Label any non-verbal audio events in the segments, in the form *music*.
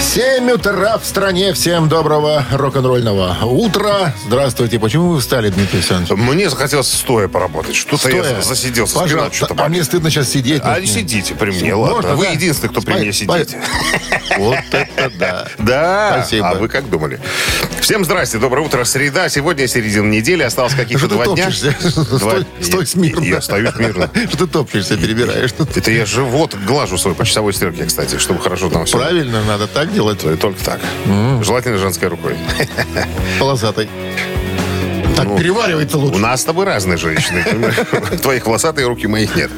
7 утра в стране. Всем доброго рок-н-ролльного утра. Здравствуйте. Почему вы встали, Дмитрий Александрович? Мне захотелось стоя поработать. Что-то я засиделся. спина Пожалуйста. что-то а болит. мне стыдно сейчас сидеть. А Вот, сидите при мне, Можно, ладно. Вы да? единственный, кто при Спа- мне сидите. *laughs* Вот это да. Да, Спасибо. а вы как думали? Всем здрасте, доброе утро, среда. Сегодня середина недели, осталось *laughs* каких-то два дня. *laughs* Два- Стой, стой смирно. Я стою смирно. Что ты топчешься, перебираешь? Это я живот глажу свой по часовой стрелке, кстати, чтобы хорошо там все. Правильно, надо так делать. Только так. Желательно женской рукой. Полосатой. *laughs* Так Ну, переваривается У лучше. нас с тобой разные женщины. *laughs* Твоих волосатые руки, моих нет.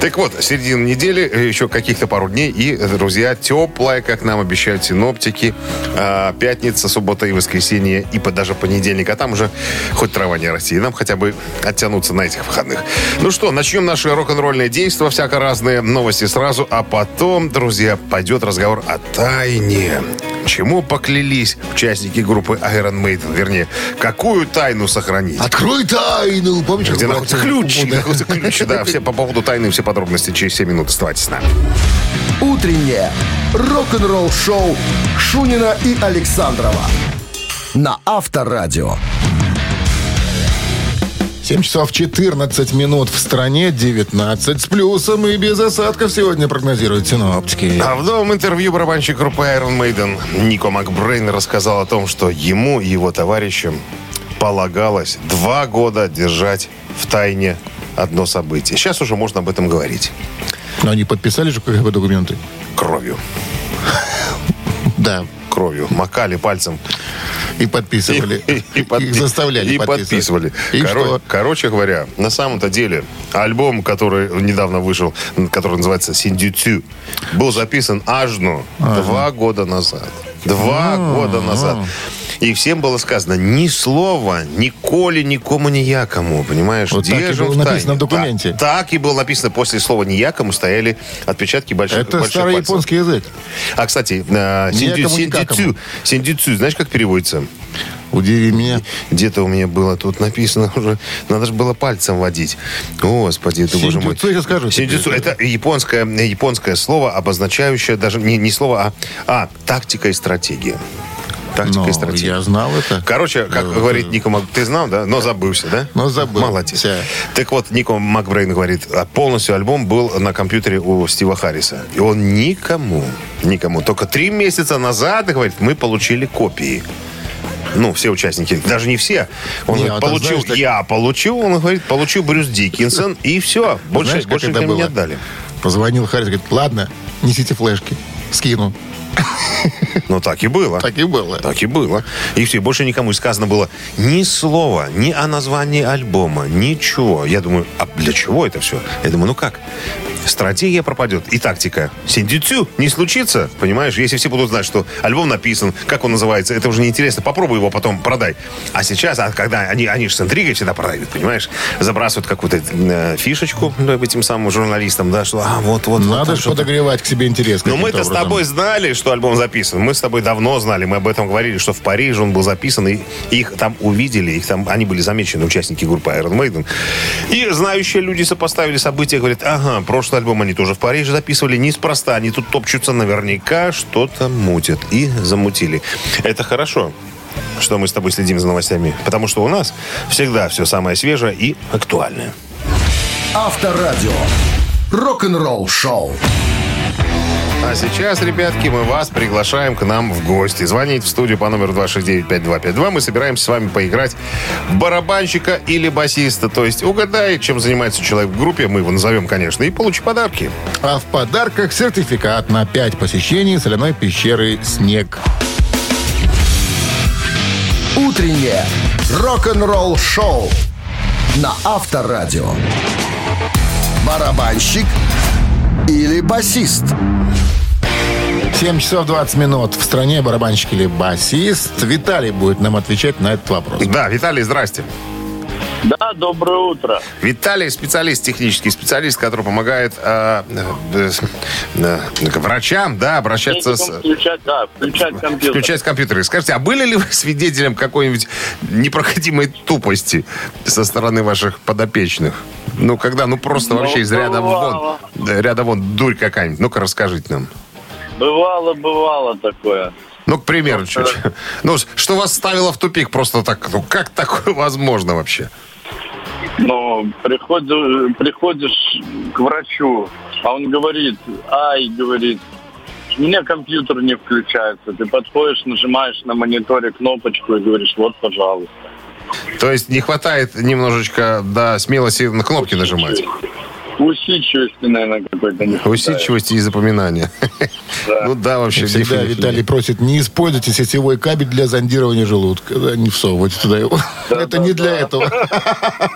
Так вот, середина недели, э, еще каких-то пару дней. И, друзья, теплая, как нам обещают синоптики. А, Пятница, суббота и воскресенье. И даже понедельник. А там уже хоть трава не расти. И нам хотя бы оттянуться на этих выходных. Ну что, начнем наши рок-н-ролльные действия. Всяко разные новости сразу. А потом, друзья, пойдет разговор о тайне. Чему поклялись участники группы Iron Maiden? Вернее, какую тайну сохранить? Открой тайну. Помнишь, Где братья ключи? Куку, да? Все по поводу тайны, все подробности через 7 минут. Оставайтесь с нами. «Утреннее рок-н-ролл-шоу» Шунина и Александрова на Авторадио. 7 часов 14 минут в стране, 19 с плюсом и без осадков сегодня прогнозируют синоптики. А в новом интервью барабанщик группы Iron Maiden Нико Макбрейн рассказал о том, что ему и его товарищам полагалось два года держать в тайне одно событие. Сейчас уже можно об этом говорить. Но они подписали же КГБ документы? Кровью. Да. Кровью. Макали пальцем. И подписывали. И, и подпи- Их заставляли и подписывали. И Коро- что? Короче говоря, на самом-то деле альбом, который недавно вышел, который называется «Синдюцю», был записан аж ну, два года назад. Два года назад. И всем было сказано ни слова, николи никому не якому, понимаешь? Вот так и было в написано в документе. Так, так и было написано после слова «не якому» стояли отпечатки больших, Это больших старый пальцев. японский язык. А, кстати, э, синдю- никакому. синдюцю, синдюцю, знаешь, как переводится? Удиви меня. Где-то у меня было тут написано уже. Надо же было пальцем водить. Господи, ты боже мой. Я скажу. Синдюцу. Это японское, японское слово, обозначающее даже не, не слово, а, а тактика и стратегия. Тактика Но и стратегия. я знал это. Короче, как Да, говорит да. Нико Мак... Ты знал, да? Но забылся, да? Но забыл. Молодец. Вся. Так вот, Нико Макбрейн говорит, а полностью альбом был на компьютере у Стива Харриса. И он никому, никому. Только три месяца назад, говорит, мы получили копии. Ну, все участники. Даже не все. Он Не, говорит, а получил, знаешь, так- я получил, он говорит, получил Брюс Диккинсон, и все. Больше, Знаешь, больше это никому не было? отдали. Позвонил Харрис, говорит, ладно, несите флешки. Скину. *laughs* Ну, так и было. Так и было. Так и было. И все, больше никому сказано было ни слова, ни о названии альбома, ничего. Я думаю, а для чего это все? Я думаю, ну как? Стратегия пропадет и тактика. Синдюцю не случится, понимаешь? Если все будут знать, что альбом написан, как он называется, это уже неинтересно. Попробуй его потом продай. А сейчас, а когда они, они же с интригой всегда продают, понимаешь? Забрасывают какую-то э, фишечку ну, этим самым журналистам, да, что а, вот, вот, вот Надо там же подогревать к себе интерес. Но мы-то с тобой знали, что альбом записан. Мы с тобой давно знали, мы об этом говорили, что в Париже он был записан, и их там увидели, их там, они были замечены, участники группы Iron Maiden. И знающие люди сопоставили события, говорят, ага, прошлый альбом они тоже в Париже записывали, неспроста, они тут топчутся, наверняка что-то мутят. И замутили. Это хорошо что мы с тобой следим за новостями, потому что у нас всегда все самое свежее и актуальное. Авторадио. Рок-н-ролл шоу. А сейчас, ребятки, мы вас приглашаем к нам в гости. Звоните в студию по номеру 269-5252. Мы собираемся с вами поиграть в барабанщика или басиста. То есть угадай, чем занимается человек в группе. Мы его назовем, конечно, и получи подарки. А в подарках сертификат на 5 посещений соляной пещеры «Снег». Утреннее рок-н-ролл шоу на Авторадио. Барабанщик или басист? 7 часов 20 минут. В стране барабанщик или басист. Виталий будет нам отвечать на этот вопрос. Да, Виталий, здрасте. Да, доброе утро. Виталий специалист, технический специалист, который помогает э, э, э, врачам, да, обращаться с... Включать, да, включать компьютер. Включать компьютеры. Скажите, а были ли вы свидетелем какой-нибудь непроходимой тупости со стороны ваших подопечных? Ну, когда, ну, просто Ну, вообще из ряда вон, ряда вон дурь какая-нибудь. Ну-ка, расскажите нам. Бывало, бывало такое. Ну, к примеру, чуть. Ну, что вас ставило в тупик просто так? Ну, как такое возможно вообще? Но приходишь, приходишь к врачу, а он говорит, ай, говорит, у меня компьютер не включается. Ты подходишь, нажимаешь на мониторе кнопочку и говоришь, вот, пожалуйста. То есть не хватает немножечко, да, смелости на кнопки нажимать. Усидчивости, наверное, какой-то не. Усидчивости и запоминания. *laughs* Ну да, вообще. Всегда definitely. Виталий просит, не используйте сетевой кабель для зондирования желудка. Да, не всовывайте туда его. *laughs* Это не для этого.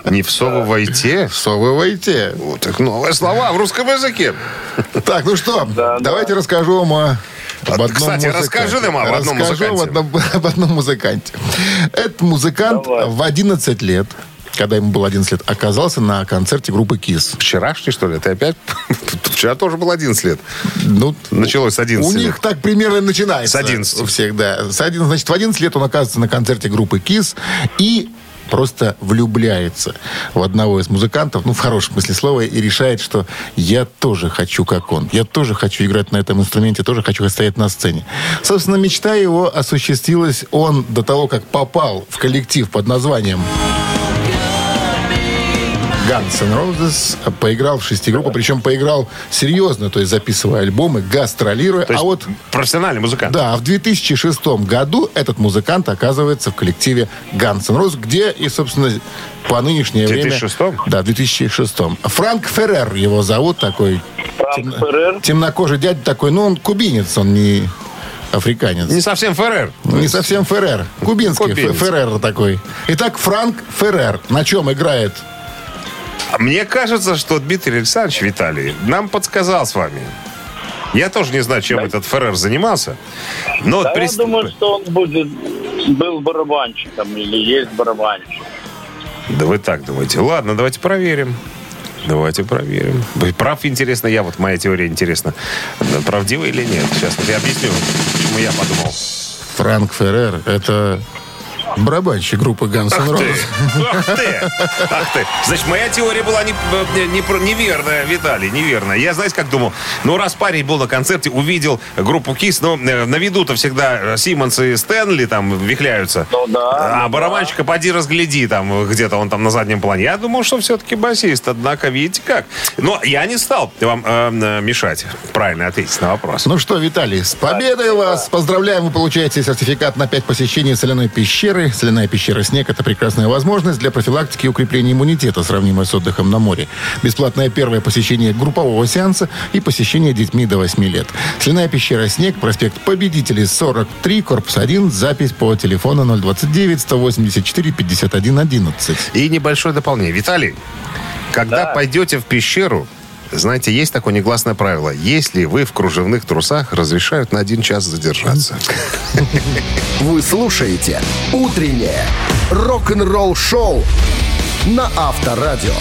Не всовывайте. *laughs* Всовывайте. Вот так новые слова в русском языке. Так, ну что, Да, давайте расскажу вам о об одном кстати, музыканте. расскажи нам об одном Расскажу музыканте. об одном, об одном музыканте. Этот музыкант Давай. в 11 лет, когда ему было 11 лет, оказался на концерте группы KISS. Вчерашний, что ли? Ты опять? *laughs* Вчера тоже было 11 лет. Ну, Началось с 11 У лет. них так примерно начинается. С 11. У всех, да. С 11, значит, в 11 лет он оказывается на концерте группы KISS и просто влюбляется в одного из музыкантов, ну, в хорошем смысле слова, и решает, что я тоже хочу, как он. Я тоже хочу играть на этом инструменте, тоже хочу стоять на сцене. Собственно, мечта его осуществилась. Он до того, как попал в коллектив под названием Guns N' Roses поиграл в шести группах, причем поиграл серьезно, то есть записывая альбомы, гастролируя. То есть а вот профессиональный музыкант. да, в 2006 году этот музыкант оказывается в коллективе Guns N' Roses, где и, собственно, по нынешнее В время... 2006-м? Да, в 2006 Франк Феррер его зовут, такой Франк Феррер. темнокожий дядя такой, ну, он кубинец, он не африканец. Не совсем ФРР. Не совсем Феррер. Кубинский Кубинец. Фе- Феррер такой. Итак, Франк Феррер. На чем играет? Мне кажется, что Дмитрий Александрович Виталий нам подсказал с вами. Я тоже не знаю, чем этот ФРР занимался. Но вот Да, я думаю, что он будет был барабанщиком или есть барабанщик. Да вы так думаете. Ладно, давайте проверим. Давайте проверим. Вы Прав, интересно, я, вот моя теория интересна. Правдива или нет? Сейчас вот я объясню, почему я подумал. Франк Феррер. Это барабанщик группы Guns N' Ах ты, Roses. ах ты, ах ты. Значит, моя теория была не, не- не про- неверная, Виталий, неверная. Я, знаете, как думал? Ну, раз парень был на концерте, увидел группу Кис, но э, на виду-то всегда Симмонс и Стэнли там вихляются. Ну да, А ну барабанщика поди разгляди, там где-то он там на заднем плане. Я думал, что все-таки басист, однако видите как. Но я не стал вам э, э, мешать правильно ответить на вопрос. Ну что, Виталий, с победой вас! Поздравляем, вы получаете сертификат на 5 посещений соляной пещеры. Соляная пещера «Снег» — это прекрасная возможность для профилактики и укрепления иммунитета, сравнимая с отдыхом на море. Бесплатное первое посещение группового сеанса и посещение детьми до 8 лет. Соляная пещера «Снег», проспект Победителей, 43, корпус 1, запись по телефону 029-184-51-11. И небольшое дополнение. Виталий, когда пойдете в пещеру, знаете, есть такое негласное правило. Если вы в кружевных трусах, разрешают на один час задержаться. Вы слушаете «Утреннее рок-н-ролл-шоу» на Авторадио.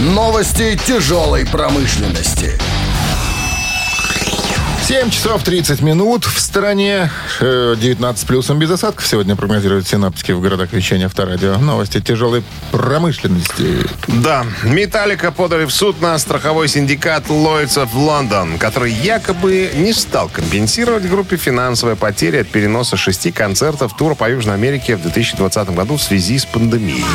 Новости тяжелой промышленности. 7 часов 30 минут. В стороне э, 19 плюсом без осадков. Сегодня прогнозируют синаптики в городах вещания авторадио. Новости тяжелой промышленности. Да, Металлика подали в суд на страховой синдикат Lloyds of London, который якобы не стал компенсировать группе финансовые потери от переноса шести концертов тура по Южной Америке в 2020 году в связи с пандемией.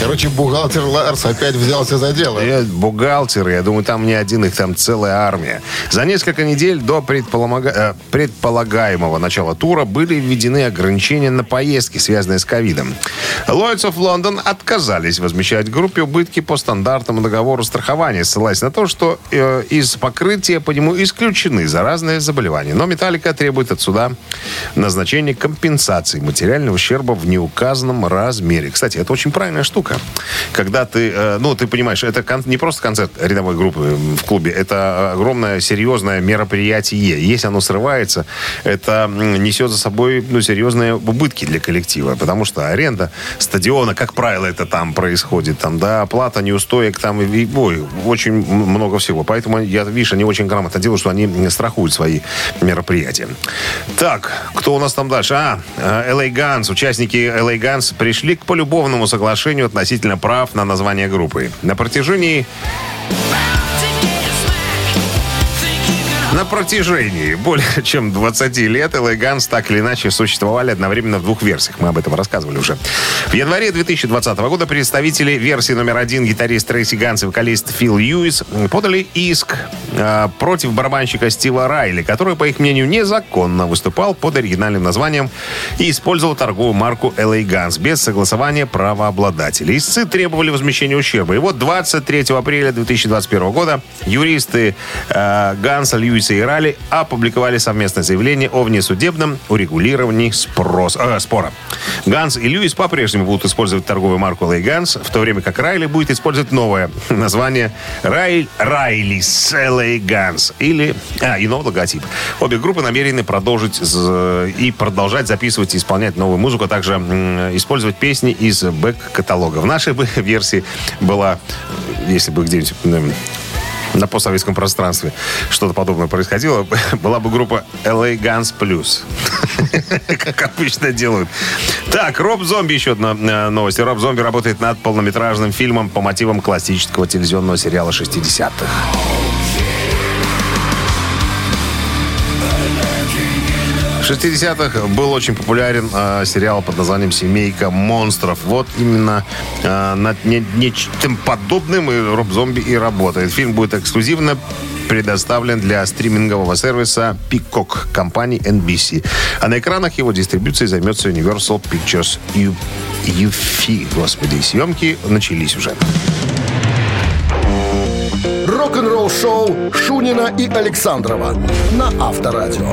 Короче, бухгалтер Ларс опять взялся за дело. Я бухгалтер, я думаю, там не один, их там целая армия. За несколько недель до предполага- э, предполагаемого начала тура были введены ограничения на поездки, связанные с ковидом. Lloyds of London отказались возмещать группе убытки по стандартному договору страхования, ссылаясь на то, что э, из покрытия по нему исключены заразные заболевания. Но Металлика требует от суда назначения компенсации материального ущерба в неуказанном размере. Кстати, это очень правильная штука. Штука. Когда ты, э, ну, ты понимаешь, это не просто концерт рядовой группы в клубе, это огромное серьезное мероприятие. Если оно срывается, это несет за собой ну, серьезные убытки для коллектива, потому что аренда стадиона, как правило, это там происходит, там, да, оплата неустоек, там, и, ой, очень много всего. Поэтому, я, видишь, они очень грамотно делают, что они страхуют свои мероприятия. Так, кто у нас там дальше? А, э, LA Guns. Участники LA Guns пришли к полюбовному соглашению относительно прав на название группы. На протяжении на протяжении более *laughs* чем 20 лет LA Guns так или иначе существовали одновременно в двух версиях. Мы об этом рассказывали уже. В январе 2020 года представители версии номер один гитарист Трейси Ганс и вокалист Фил Льюис подали иск э, против барабанщика Стива Райли, который, по их мнению, незаконно выступал под оригинальным названием и использовал торговую марку LA Guns без согласования правообладателей. Истцы требовали возмещения ущерба. И вот 23 апреля 2021 года юристы э, Ганса, Льюиса Ралли опубликовали совместное заявление о внесудебном урегулировании спрос, э, спора. Ганс и Льюис по-прежнему будут использовать торговую марку LA Guns, в то время как Райли будет использовать новое *laughs* название Рай, Райлис LA Guns или а, и новый логотип. Обе группы намерены продолжить и продолжать записывать и исполнять новую музыку, а также использовать песни из бэк-каталога. В нашей *laughs* версии была, если бы где-нибудь на постсоветском пространстве что-то подобное происходило, *laughs* была бы группа LA Guns Plus. *laughs* Как обычно делают. Так, Роб Зомби, еще одна э, новость. Роб Зомби работает над полнометражным фильмом по мотивам классического телевизионного сериала 60-х. В 60-х был очень популярен э, сериал под названием «Семейка монстров». Вот именно э, над не- нечто подобным и Роб Зомби и работает. Фильм будет эксклюзивно предоставлен для стримингового сервиса Peacock компании NBC. А на экранах его дистрибуцией займется Universal Pictures U- UFI. Господи, съемки начались уже. Рок-н-ролл шоу Шунина и Александрова на Авторадио.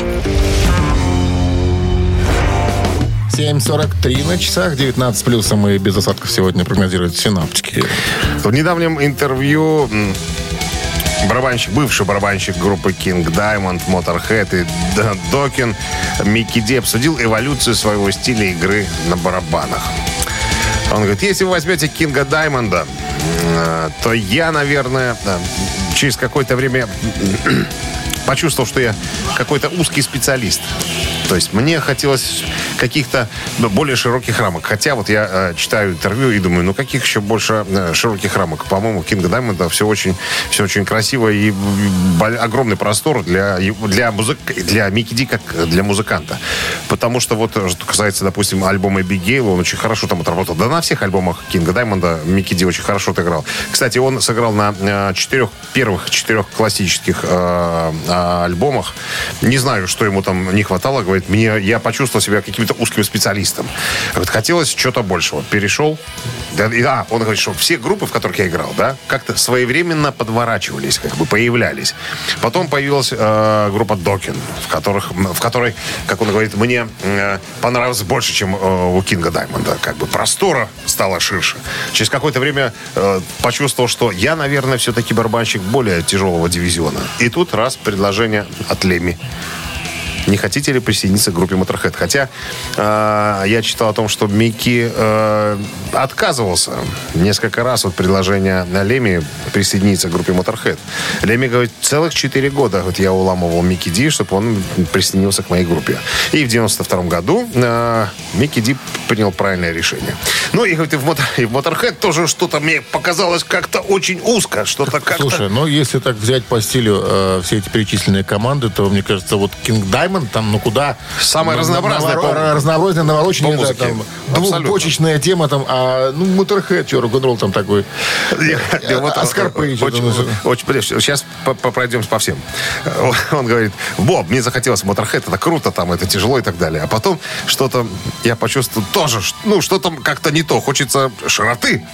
7.43 на часах, 19 плюсом и без осадков сегодня прогнозируют синаптики. В недавнем интервью барабанщик, бывший барабанщик группы King Diamond, Motorhead и Докин Микки Ди обсудил эволюцию своего стиля игры на барабанах. Он говорит, если вы возьмете Кинга Даймонда, э, то я, наверное, через какое-то время *clears throat* почувствовал, что я какой-то узкий специалист. То есть мне хотелось каких-то ну, более широких рамок. Хотя вот я э, читаю интервью и думаю, ну каких еще больше э, широких рамок? По-моему, Кинга Даймонда все очень, все очень красиво и огромный простор для, для, музык, для Микки Ди как для музыканта. Потому что вот, что касается, допустим, альбома Эбигейл, он очень хорошо там отработал. Да на всех альбомах Кинга Даймонда Микки Ди очень хорошо отыграл. Кстати, он сыграл на э, четырех, первых четырех классических э, э, альбомах. Не знаю, что ему там не хватало. Говорит, мне, я почувствовал себя каким-то узким специалистом. Говорит, хотелось чего-то большего. Перешел. Да, и, а, он говорит, что все группы, в которых я играл, да, как-то своевременно подворачивались, как бы появлялись. Потом появилась э, группа Докин, в, которых, в которой, как он говорит, мне э, понравилось больше, чем э, у Кинга Даймонда. Как бы простора стала ширше. Через какое-то время э, почувствовал, что я, наверное, все-таки барабанщик более тяжелого дивизиона. И тут раз предложение от Леми. Не хотите ли присоединиться к группе Motorhead? Хотя э, я читал о том, что Микки э, отказывался несколько раз от предложения на Леми присоединиться к группе Motorhead. Леми говорит, целых 4 года вот я уламывал Микки Ди, чтобы он присоединился к моей группе. И в 92 году э, Микки Ди принял правильное решение. Ну и, говорит, и в, в Motorhead тоже что-то мне показалось как-то очень узко, что-то как-то... Слушай, ну если так взять по стилю э, все эти перечисленные команды, то мне кажется, вот King Diamond там, ну куда... Самое ну, разнообразное наворо- навороченное, по да, там, Абсолютно. двухбочечная тема, там, а, ну, Motorhead, что, рок-н-ролл там такой. *laughs* Вот, А очень, сейчас пройдемся по всем. *laughs* Он говорит, Боб, мне захотелось Motorhead, это круто, там, это тяжело и так далее. А потом что-то я почувствовал тоже, ну, что-то как-то не то, хочется широты.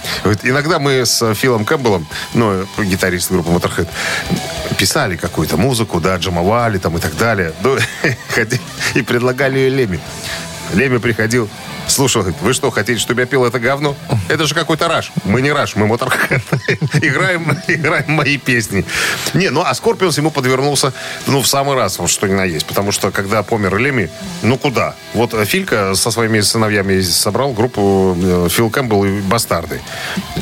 Иногда мы с Филом Кэмпбеллом, ну, гитарист группы Motorhead, писали какую-то музыку, да, джамовали там и так далее. Ну, *laughs* *laughs* и предлагали ее Леми. Леми приходил, Слушай, вы что, хотите, чтобы я пил это говно? Это же какой-то Rush. Мы не Rush, мы Motorhead. *laughs* играем, играем мои песни. Не, ну а Скорпионс ему подвернулся, ну, в самый раз, вот что ни на есть. Потому что, когда помер Леми, ну, куда? Вот Филька со своими сыновьями собрал группу э, Фил Кэмпбелл и Бастарды.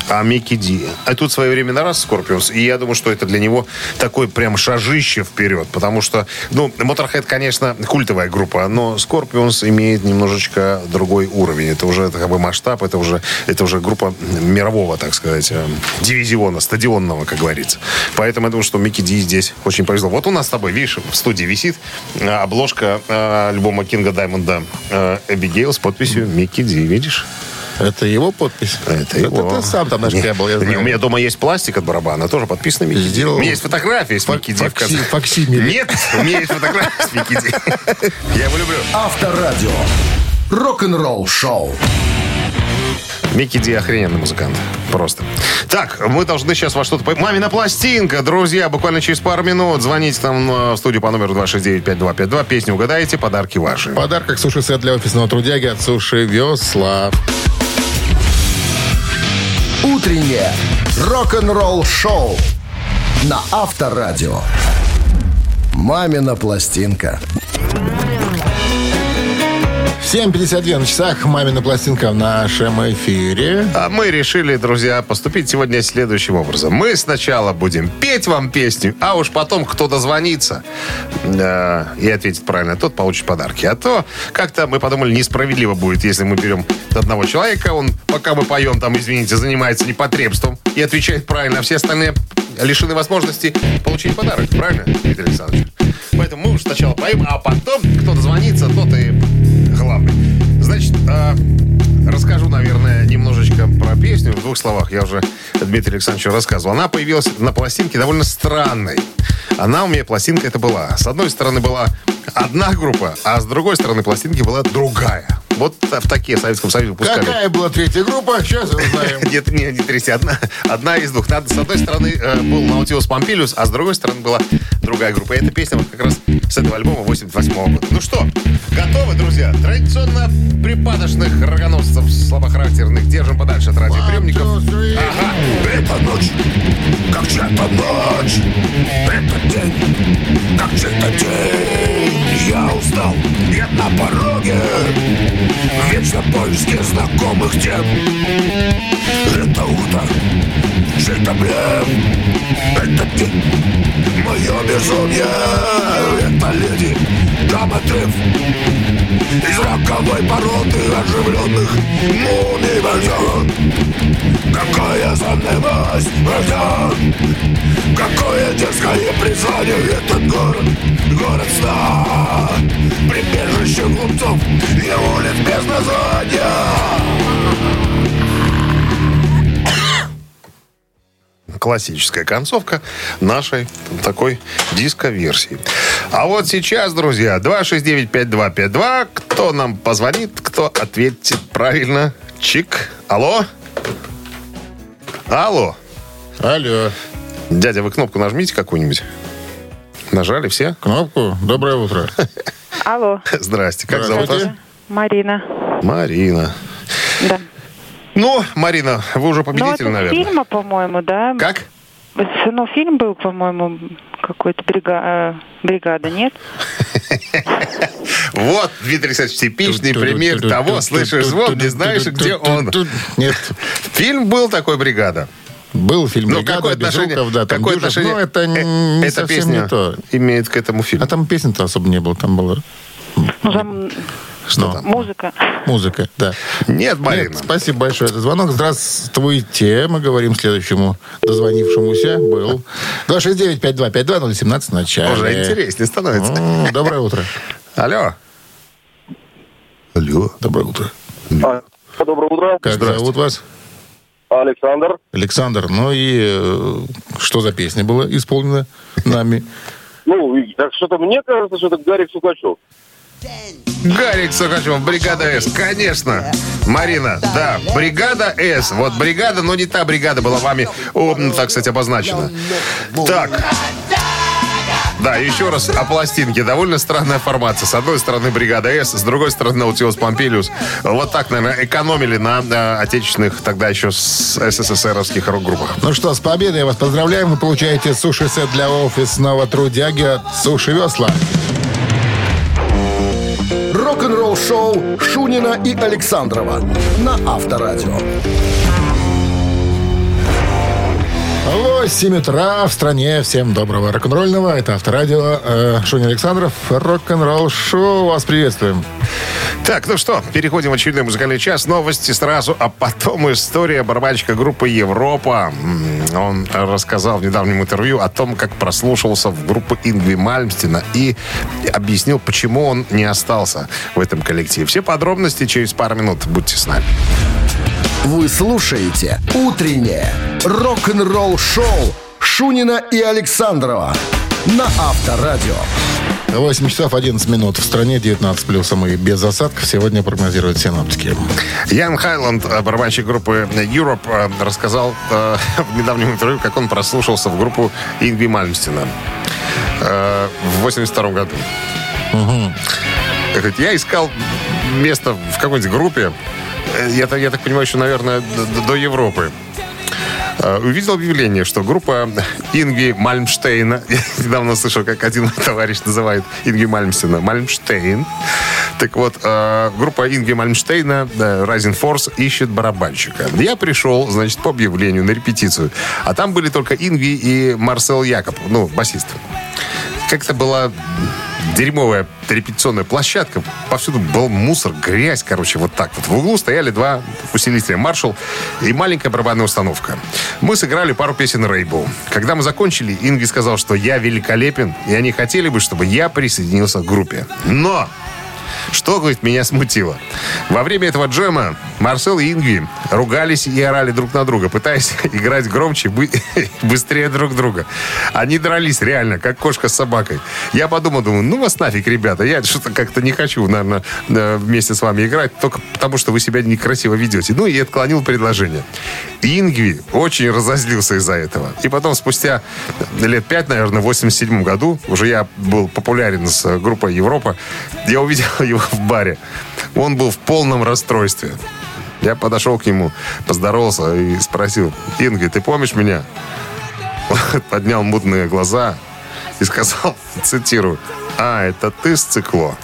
А Микки Ди. А тут в свое время на раз Скорпионс. И я думаю, что это для него такой прям шажище вперед. Потому что, ну, Motorhead, конечно, культовая группа, но Скорпионс имеет немножечко другой уровень. Это уже это как бы масштаб, это уже, это уже группа мирового, так сказать, э, дивизиона, стадионного, как говорится. Поэтому я думаю, что Микки Ди здесь очень повезло. Вот у нас с тобой, видишь, в студии висит э, обложка э, альбома Кинга Даймонда э, Эбигейл с подписью Микки Ди, видишь? Это его подпись? Это его. Это ты сам там нашкрябал, я знаю. у меня дома есть пластик от барабана, тоже подписан Микки. Сделал- У меня есть фотография с Микки Ди. в факси- конце. факсимиле. Нет, у меня есть фотография с Микки Ди. *laughs* Я его люблю. Авторадио. Рок-н-ролл шоу. Микки Ди охрененный музыкант. Просто. Так, мы должны сейчас во что-то... Мамина пластинка, друзья, буквально через пару минут. Звоните там э, в студию по номеру 269-5252. Песню угадаете, подарки ваши. В подарках суши-сет для офисного трудяги от Суши Весла. Утреннее рок-н-ролл шоу на Авторадио. Мамина пластинка. 7.52 на часах. Мамина пластинка в нашем эфире. А мы решили, друзья, поступить сегодня следующим образом. Мы сначала будем петь вам песню, а уж потом кто дозвонится э, и ответит правильно, тот получит подарки. А то как-то мы подумали, несправедливо будет, если мы берем одного человека, он, пока мы поем, там, извините, занимается непотребством и отвечает правильно, а все остальные лишены возможности получить подарок. Правильно, Дмитрий Александрович? Поэтому мы уж сначала поем, а потом кто дозвонится, тот и. Э, Расскажу, наверное, немножечко про песню. В двух словах я уже Дмитрию Александровичу рассказывал. Она появилась на пластинке довольно странной. Она у меня пластинка это была. С одной стороны была одна группа, а с другой стороны пластинки была другая. Вот в такие в Советском Союзе выпускали. Какая была третья группа? Сейчас узнаем. *laughs* Нет, не, не трясти. Одна, одна из двух. Надо, с одной стороны э, был Наутилус Помпилиус, а с другой стороны была другая группа. И эта песня вот как раз с этого альбома 88 года. Ну что, готовы, друзья? Традиционно припадочных рогоносцев слабохарактерных держим подальше от радиоприемников. Ага. Это ночь, как чья-то ночь Это день, как чей-то день Я устал, я на пороге Вечно поиски знакомых тем. Это утро, чей-то блеф Это день, мое безумие Это леди, Даматрив Из роковой породы оживленных мумий вожден Какая занавес вожден Какое детское призвание этот город Город сна Прибежище глупцов И улиц без названия классическая концовка нашей такой диско-версии. А вот сейчас, друзья, 269-5252. Кто нам позвонит, кто ответит правильно? Чик. Алло? Алло? Алло. Дядя, вы кнопку нажмите какую-нибудь. Нажали все? Кнопку. Доброе утро. Алло, Здрасте. Как зовут вас? Марина. Марина. Ну, Марина, вы уже Ну, победитель, это с наверное. фильма, по-моему, да? Как? Ну, фильм был, по-моему, какой-то брига... э, бригада, нет? *laughs* Вот, Дмитрий Александрович, типичный пример того, слышишь звон, не знаешь, где он. Нет. Фильм был такой «Бригада». Был фильм Ну, «Бригада», какое отношение, Безруков, да, там какое Дюжев. отношение Ну, это э, не эта совсем песня не то. имеет к этому фильму? А там песен-то особо не было. Там была Ну, там что там? музыка. Музыка, да. Нет, Марина. Нет, спасибо большое за звонок. Здравствуйте. Мы говорим следующему дозвонившемуся. Был. 269-5252-017 в начале. Уже интереснее становится. М, Доброе утро. Алло. Алло. Доброе утро. А, Доброе утро. Как зовут вас? Александр. Александр. Ну и э, что за песня была исполнена нами? Ну, так что-то мне кажется, что это Гарик Сукачев. Гарик Сукачев, бригада С, конечно. Марина, да, бригада С. Вот бригада, но не та бригада была вами, о, так сказать, обозначена. Так. Да, еще раз о пластинке. Довольно странная формация. С одной стороны бригада С, с другой стороны Наутилус Помпилиус. Вот так, наверное, экономили на э, отечественных тогда еще с СССРовских рок-группах. Ну что, с победой вас поздравляем. Вы получаете суши-сет для офисного трудяги от Суши Весла. Рок-н-ролл шоу Шунина и Александрова на Авторадио. 8 утра в стране. Всем доброго рок-н-ролльного. Это Авторадио. Э, Шунин Александров. Рок-н-ролл шоу. Вас приветствуем. Так, ну что, переходим в очередной музыкальный час. Новости сразу, а потом история барабанщика группы «Европа». Он рассказал в недавнем интервью о том, как прослушался в группу Ингви Мальмстина и объяснил, почему он не остался в этом коллективе. Все подробности через пару минут. Будьте с нами. Вы слушаете «Утреннее рок-н-ролл-шоу» Шунина и Александрова на Авторадио. 8 часов 11 минут. В стране 19 плюсом и без осадков. Сегодня прогнозируют синоптики. Ян Хайланд, э, барабанщик группы Europe, э, рассказал э, *laughs* в недавнем интервью, как он прослушался в группу Ингви Мальмстина э, в 82 году. Говорит, Я искал место в какой-нибудь группе, э, я, так- я так понимаю, еще, наверное, до, до Европы. Э, Увидел объявление, что группа Инги Мальмштейна, *laughs* я недавно слышал, как один товарищ называет Инги Мальмстина, Мальмштейн. Так вот, э, группа Инги Мальмштейна, э, Rising Force, ищет барабанщика. Я пришел, значит, по объявлению на репетицию. А там были только Инги и Марсел Якоб, ну, басист. Как-то была дерьмовая репетиционная площадка. Повсюду был мусор, грязь, короче, вот так вот. В углу стояли два усилителя «Маршал» и маленькая барабанная установка. Мы сыграли пару песен Рейбоу. Когда мы закончили, Инги сказал, что я великолепен, и они хотели бы, чтобы я присоединился к группе. Но что, говорит, меня смутило? Во время этого джема Марсел и Ингви ругались и орали друг на друга, пытаясь *laughs* играть громче, бы- *laughs* быстрее друг друга. Они дрались реально, как кошка с собакой. Я подумал, думаю, ну вас нафиг, ребята, я что-то как-то не хочу, наверное, э, вместе с вами играть, только потому что вы себя некрасиво ведете. Ну и отклонил предложение. Ингви очень разозлился из-за этого. И потом, спустя лет пять, наверное, в 87 году, уже я был популярен с группой Европа, я увидел *laughs* его в баре. Он был в полном расстройстве. Я подошел к нему, поздоровался и спросил, Ингви, ты помнишь меня? Он поднял мутные глаза и сказал, цитирую, а, это ты с цикло,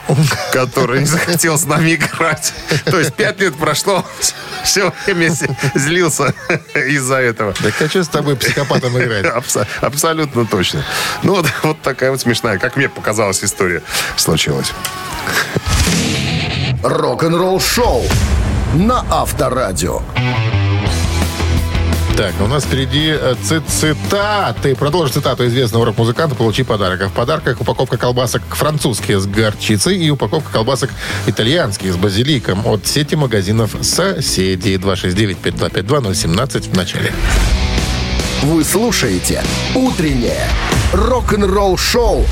который не захотел с нами играть. То есть пять лет прошло, все время злился из-за этого. Так а что с тобой психопатом играть? Абсо- абсолютно точно. Ну, вот, вот такая вот смешная, как мне показалась история, случилась. Рок-н-ролл-шоу на Авторадио. Так, у нас впереди э, ци- цитаты. Продолжи цитату известного рок-музыканта, получи подарок. А в подарках упаковка колбасок французские с горчицей и упаковка колбасок итальянские с базиликом от сети магазинов «Соседи». 269-5252-017 в начале. Вы слушаете «Утреннее рок-н-ролл-шоу»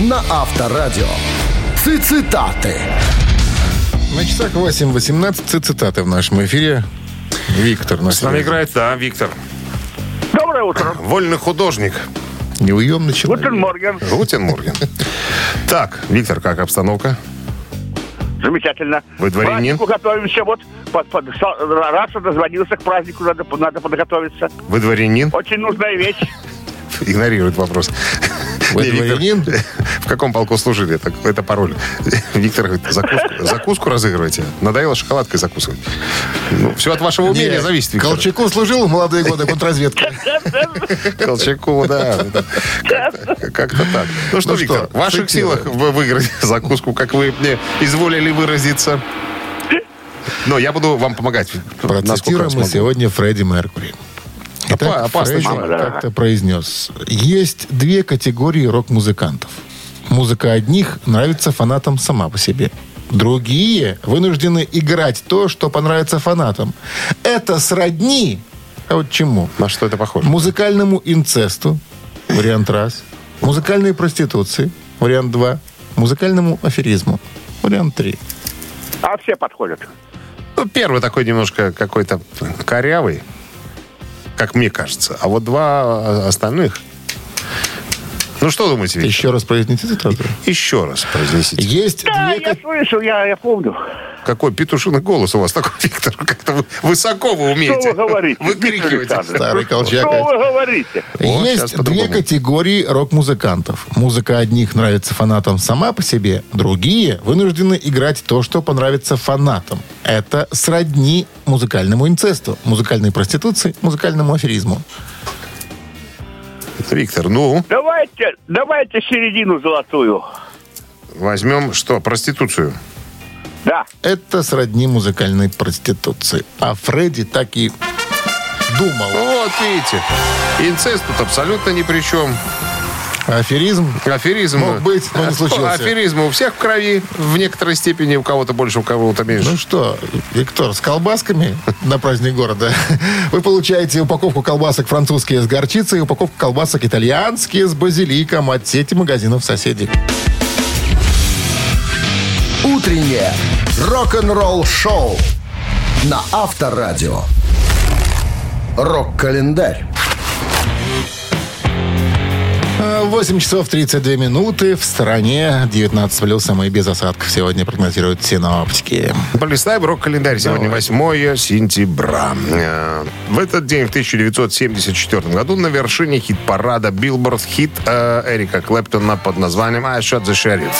на Авторадио. Цитаты. На часах 8.18 цитаты в нашем эфире. Виктор на С нами играет, да, Виктор. Доброе утро. Вольный художник. Неуемный человек. Guten Morgen. Guten Morgen. Так, Виктор, как обстановка? Замечательно. Вы дворянин? К празднику готовимся. Вот под, под, раз что дозвонился к празднику, надо, надо подготовиться. Вы дворянин? Очень нужная вещь. *laughs* Игнорирует вопрос. Дворянин? В каком полку служили? Это, это пароль. Виктор говорит, закуску, закуску разыгрываете? Надоело шоколадкой закусывать. Ну, все от вашего умения зависит, Виктор. Колчаку служил в молодые годы контрразведки. Колчаку, да. да. Как- Как-то так. Ну что, Ну Виктор, в ваших силах вы- выиграть *laughs* закуску, как вы мне изволили выразиться. Но я буду вам помогать. Процитируем мы сегодня Фредди Меркури. Итак, Опа- опасный Фредди человек. как-то произнес. Есть две категории рок-музыкантов. Музыка одних нравится фанатам сама по себе. Другие вынуждены играть то, что понравится фанатам. Это сродни, а вот чему? На что это похоже? Музыкальному инцесту, вариант раз. Музыкальной проституции, вариант два. Музыкальному аферизму, вариант три. А все подходят. Ну, первый такой немножко какой-то корявый, как мне кажется. А вот два остальных Ну, что думаете, Виктор? Еще раз произнесите цитату. Еще раз произнесите. Есть Да, две я слышал, я, я помню. Какой петушиный голос у вас такой, *laughs* Виктор. Как-то вы- высоко вы умеете. Что вы говорите. Виктор Александрович? Старый колчак. Что вы говорите? Есть две по-другому. категории рок-музыкантов. Музыка одних нравится фанатам сама по себе, другие вынуждены играть то, что понравится фанатам. Это сродни музыкальному инцесту, музыкальной проституции, музыкальному аферизму. Виктор, ну, Давайте, давайте середину золотую. возьмем что, проституцию? Да. Это сродни музыкальной проституции. А Фредди так и думал. Вот, видите, инцест тут абсолютно ни при чем. Аферизм Аферизм. Мог быть, но не случился. Аферизм у всех в крови, в некоторой степени, у кого-то больше, у кого-то меньше. Ну что, Виктор, с колбасками на праздник города вы получаете упаковку колбасок французские с горчицей и упаковку колбасок итальянские с базиликом от сети магазинов соседей. Утреннее рок-н-ролл-шоу на Авторадио. Рок-календарь. 8 часов 32 минуты. В стороне 19 плюс, самые без осадков. Сегодня прогнозируют синоптики. Полистай рок-календарь. Сегодня 8 сентября. Э, В этот день, в 1974 году, на вершине хит-парада Billboard хит э, Эрика Клэптона под названием «I Shot the Sheriff».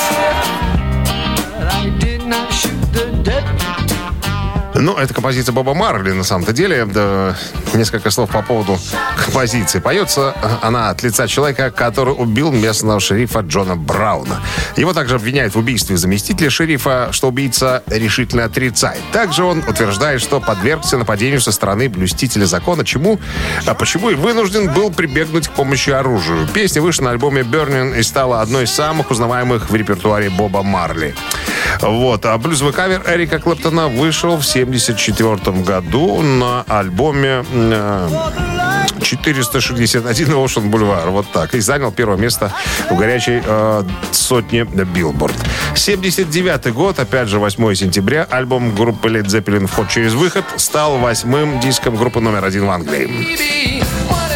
Ну, это композиция Боба Марли, на самом-то деле. Да, несколько слов по поводу композиции. Поется она от лица человека, который убил местного шерифа Джона Брауна. Его также обвиняют в убийстве заместителя шерифа, что убийца решительно отрицает. Также он утверждает, что подвергся нападению со стороны блюстителя закона, чему, а почему и вынужден был прибегнуть к помощи оружия. Песня вышла на альбоме «Burning» и стала одной из самых узнаваемых в репертуаре Боба Марли. Вот. А блюзовый кавер Эрика Клэптона вышел в 1974 году на альбоме э, 461 Ocean Boulevard. Вот так. И занял первое место в горячей э, сотне Billboard. 79 год, опять же, 8 сентября, альбом группы Led Zeppelin «Вход через выход» стал восьмым диском группы номер один в Англии.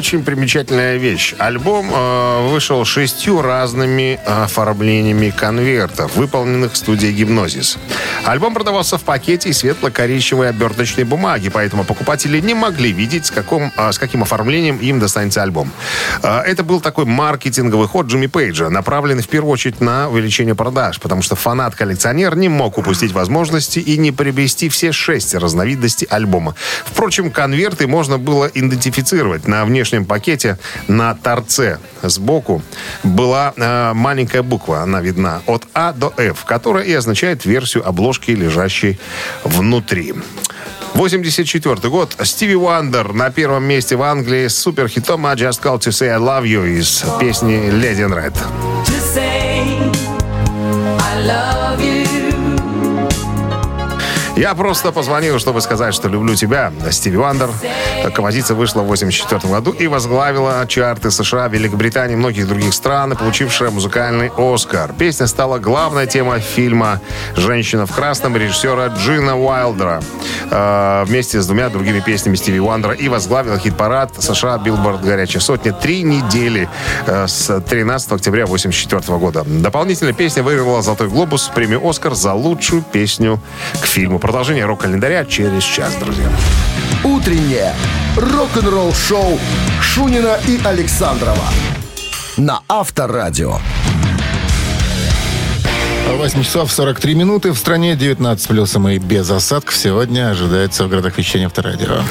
Очень примечательная вещь. Альбом э, вышел шестью разными оформлениями конвертов, выполненных в студии «Гипнозис». Альбом продавался в пакете из светло-коричневой оберточной бумаги, поэтому покупатели не могли видеть, с, каком, э, с каким оформлением им достанется альбом. Э, это был такой маркетинговый ход Джимми Пейджа, направленный в первую очередь на увеличение продаж, потому что фанат-коллекционер не мог упустить возможности и не приобрести все шесть разновидностей альбома. Впрочем, конверты можно было идентифицировать. На внешнем пакете на торце сбоку была э, маленькая буква, она видна, от А до F, которая и означает версию обложки, лежащей внутри. 84 год. Стиви Уандер на первом месте в Англии с суперхитом «I Just Called To Say I Love You» из песни «Lady in Red». Я просто позвонил, чтобы сказать, что люблю тебя. Стиви Вандер. Композиция вышла в 1984 году и возглавила чарты США, Великобритании и многих других стран, получившая музыкальный Оскар. Песня стала главной темой фильма «Женщина в красном» режиссера Джина Уайлдера э, вместе с двумя другими песнями Стиви Вандера и возглавила хит-парад США «Billboard. Горячая сотня» три недели э, с 13 октября 1984 года. Дополнительно песня выиграла «Золотой глобус» премию «Оскар» за лучшую песню к фильму. Продолжение рок-календаря через час, друзья. Утреннее рок-н-ролл-шоу Шунина и Александрова на Авторадио. 8 часов 43 минуты. В стране 19 плюсом и без осадков. Сегодня ожидается в городах вещания авторадио.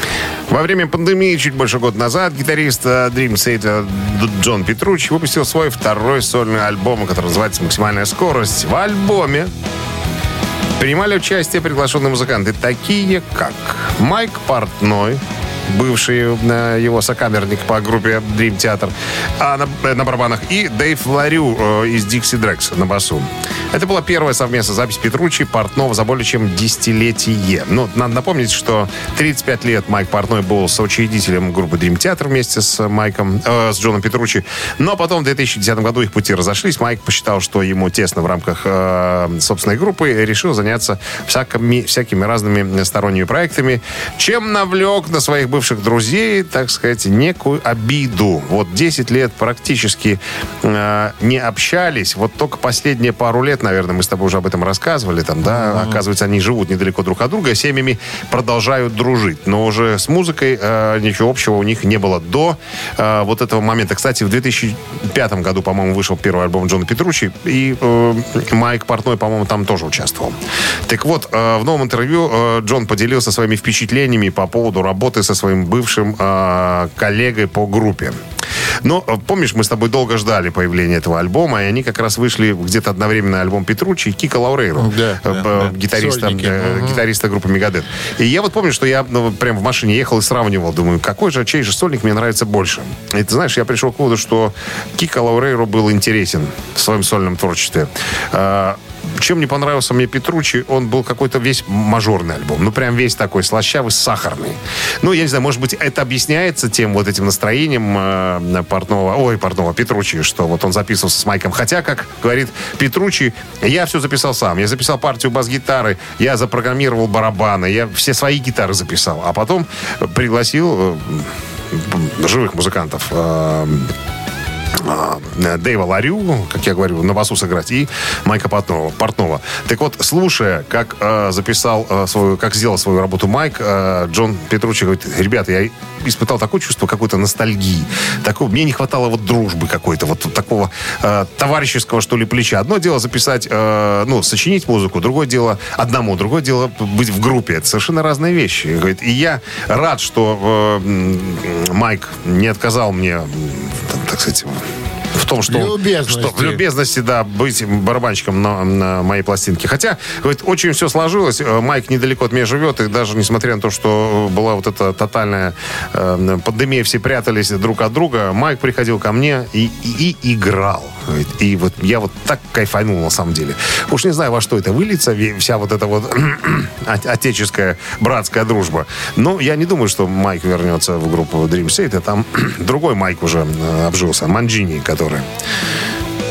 Во время пандемии чуть больше года назад гитарист э, Dream Theater Д- Джон Петручи выпустил свой второй сольный альбом, который называется «Максимальная скорость». В альбоме принимали участие приглашенные музыканты, такие как Майк Портной, бывший э, его сокамерник по группе Dream Theater, а на, э, на барабанах, и Дэйв Ларю э, из Dixie Drex на басу. Это была первая совместная запись Петручи Портнова за более чем десятилетие. Ну, надо напомнить, что 35 лет Майк Портной был соучредителем группы Dream Theater вместе с Майком, э, с Джоном Петручи. Но потом в 2010 году их пути разошлись. Майк посчитал, что ему тесно в рамках э, собственной группы решил заняться всякими, всякими разными сторонними проектами, чем навлек на своих бывших бывших друзей, так сказать, некую обиду. Вот 10 лет практически э, не общались. Вот только последние пару лет, наверное, мы с тобой уже об этом рассказывали. Там, да, оказывается, они живут недалеко друг от друга, семьями продолжают дружить. Но уже с музыкой э, ничего общего у них не было до э, вот этого момента. Кстати, в 2005 году, по-моему, вышел первый альбом Джона Петручи, и э, Майк Портной, по-моему, там тоже участвовал. Так вот, э, в новом интервью э, Джон поделился своими впечатлениями по поводу работы со своим бывшим э, коллегой по группе. Но э, помнишь, мы с тобой долго ждали появления этого альбома, и они как раз вышли где-то одновременно альбом Петручи и Кика Лаурейро, Да, э, да, да. гитариста, э, гитариста группы Мегадет. И я вот помню, что я ну, прям в машине ехал и сравнивал, думаю, какой же, чей же сольник мне нравится больше. И ты знаешь, я пришел к выводу, что Кика Лаурейро был интересен в своем сольном творчестве. Чем не понравился мне Петручи, он был какой-то весь мажорный альбом. Ну, прям весь такой слащавый, сахарный. Ну, я не знаю, может быть, это объясняется тем вот этим настроением э, Портнова, ой, Портнова, Петручи, что вот он записывался с Майком. Хотя, как говорит Петручи, я все записал сам. Я записал партию бас-гитары, я запрограммировал барабаны, я все свои гитары записал. А потом пригласил э, живых музыкантов. э, Дэйва Ларю, как я говорю, на басу сыграть, и Майка Портнова. Портнова. Так вот, слушая, как э, записал э, свою, как сделал свою работу Майк, э, Джон Петручи говорит, ребята, я испытал такое чувство какой-то ностальгии. Такого, мне не хватало вот дружбы какой-то, вот такого э, товарищеского, что ли, плеча. Одно дело записать, э, ну, сочинить музыку, другое дело одному, другое дело быть в группе. Это совершенно разные вещи. Говорит, и я рад, что э, Майк не отказал мне, так сказать, в том, что, Любезности. что в любезности, да, быть барабанщиком на, на моей пластинке. Хотя, говорит, очень все сложилось. Э, Майк недалеко от меня живет, и даже несмотря на то, что была вот эта тотальная э, пандемия, все прятались друг от друга, Майк приходил ко мне и, и, и играл. Говорит, И вот я вот так кайфанул на самом деле. Уж не знаю, во что это выльется, вся вот эта вот *clears throat* от- отеческая братская дружба. Но я не думаю, что Майк вернется в группу Dream Theater. Там *clears throat* другой Майк уже э, обжился, Манджини, который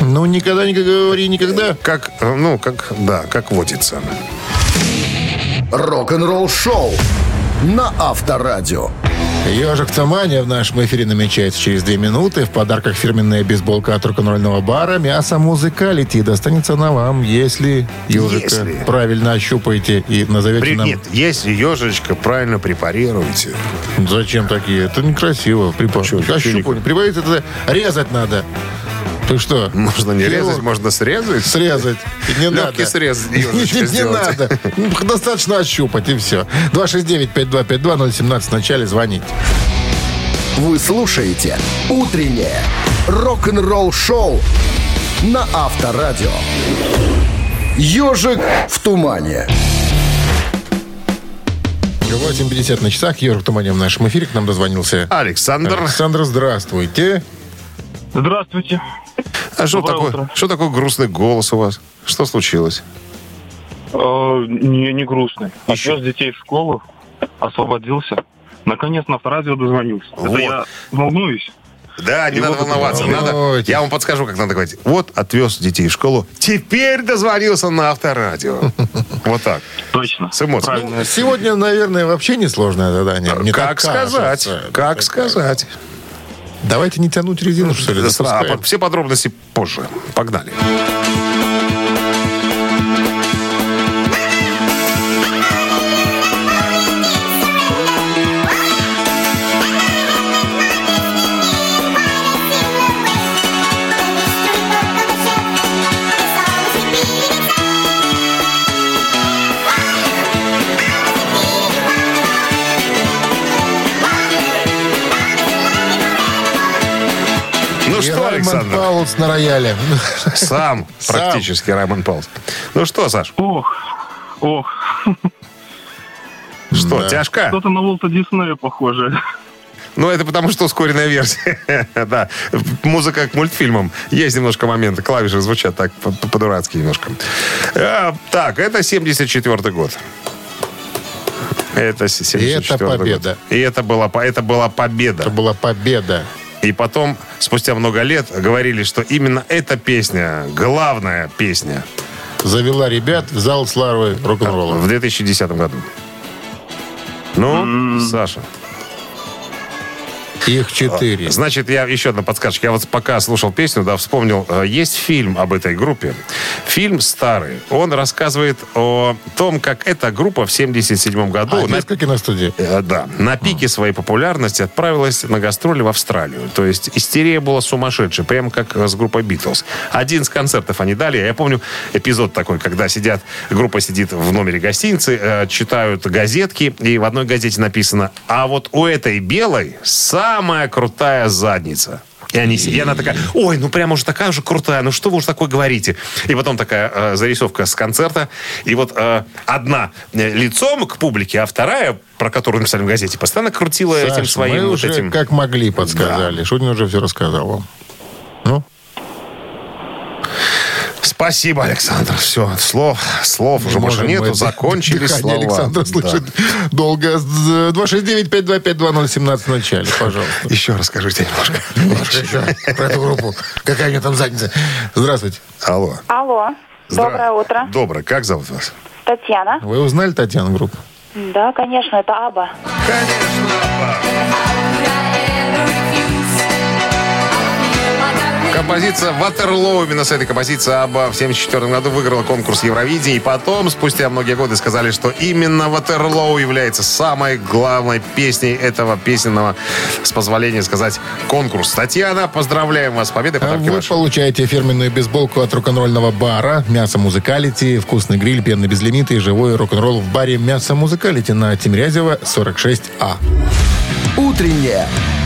Ну, никогда не говори никогда. как, э, ну, как, да, как водится. Рок-н-ролл шоу на Авторадио. Ежик Таманя в нашем эфире намечается через две минуты. В подарках фирменная бейсболка от рок-н-ролльного бара. Мясо музыкалити достанется на вам, если ежика Если. правильно ощупаете и назовете При- нам... Нет, если ежечка правильно препарируете. Зачем такие? Это некрасиво. Припа... Ощупывать. Прибавить это резать надо. Ты что? Можно не Хирург. резать, можно срезать. Срезать. Не Легкий надо. срез Не, *laughs* не надо. Ну, Достаточно ощупать, и все. 269-5252-017 в начале звонить. Вы слушаете «Утреннее рок-н-ролл-шоу» на Авторадио. «Ежик в тумане». 8.50 на часах. Ежик Туманя в нашем эфире. К нам дозвонился Александр, Александр, здравствуйте. Здравствуйте. А что Доброе такое, утро. что такое грустный голос у вас? Что случилось? Э, не, не грустный. Еще. Отвез детей в школу, освободился. Наконец на авторадио дозвонился. Вот. Это я волнуюсь. Да, не И надо вот это волноваться. вот. Надо, я вам подскажу, как надо говорить. Вот отвез детей в школу. Теперь дозвонился на авторадио. *laughs* Вот так. Точно. С эмоциями. Правильно. Сегодня, наверное, вообще несложное задание. Мне как сказать? Как сказать? Давайте не тянуть резину, что ли, Все подробности позже. Погнали. Паулс на рояле. Сам Сам. практически Раймонд Паулс. Ну что, Саш, Ох, ох. что, Да. тяжко? Что-то на Волта Диснея похоже. Ну, это потому, что ускоренная версия. *laughs* да. Музыка к мультфильмам. Есть немножко моменты. Клавиши звучат так по- по- по-дурацки немножко. А, так, это 74 год. Это с- 74 год. победа. И это была, это была победа. Это была победа. И потом, спустя много лет, говорили, что именно эта песня, главная песня Завела ребят в зал славы рок-н-ролла. в 2010 году. Ну, Саша, Их четыре. Значит, я еще одна подсказочка. Я вот пока слушал песню, да, вспомнил. э, Есть фильм об этой группе. Фильм старый. Он рассказывает о том, как эта группа в 77 году... А, на- детская киностудия. Э, Да, на пике своей популярности отправилась на гастроли в Австралию. То есть истерия была сумасшедшая, прямо как с группой Битлз. Один из концертов они дали. Я помню эпизод такой, когда сидят, группа сидит в номере гостиницы, э, читают газетки, и в одной газете написано, а вот у этой белой самая крутая задница. И, они, и она такая, ой, ну прямо уже такая же крутая, ну что вы уж такое говорите? И потом такая э, зарисовка с концерта. И вот э, одна э, лицом к публике, а вторая, про которую написали в газете, постоянно крутила этим Саш, своим мы вот уже этим. как могли подсказали. Шунин уже все рассказал вам. Ну, Спасибо, Александр. Все, слов, слов уже больше нету, мы закончились слова. Александра слышит долго. З- 269-525-2017 в начале, пожалуйста. *laughs* *laughs* Да. Еще расскажите немножко. Немножко еще про эту группу. Какая у нее там задница. Здравствуйте. Алло. Алло. Здра- Доброе утро. Доброе. Как зовут вас? Татьяна. Вы узнали Татьяну группу? Да, конечно, это Аба. Композиция «Ватерлоу». Именно с этой композиции Аба в 1974 году выиграла конкурс Евровидения. И потом, спустя многие годы, сказали, что именно «Ватерлоу» является самой главной песней этого песенного, с позволения сказать, конкурс. Татьяна, поздравляем вас с победой. А Подарки Вы ваши. получаете фирменную бейсболку от рок-н-ролльного бара «Мясо Музыкалити», вкусный гриль, пенный безлимит и живой рок-н-ролл в баре «Мясо Музыкалити» на Тимирязева, 46А. Утреннее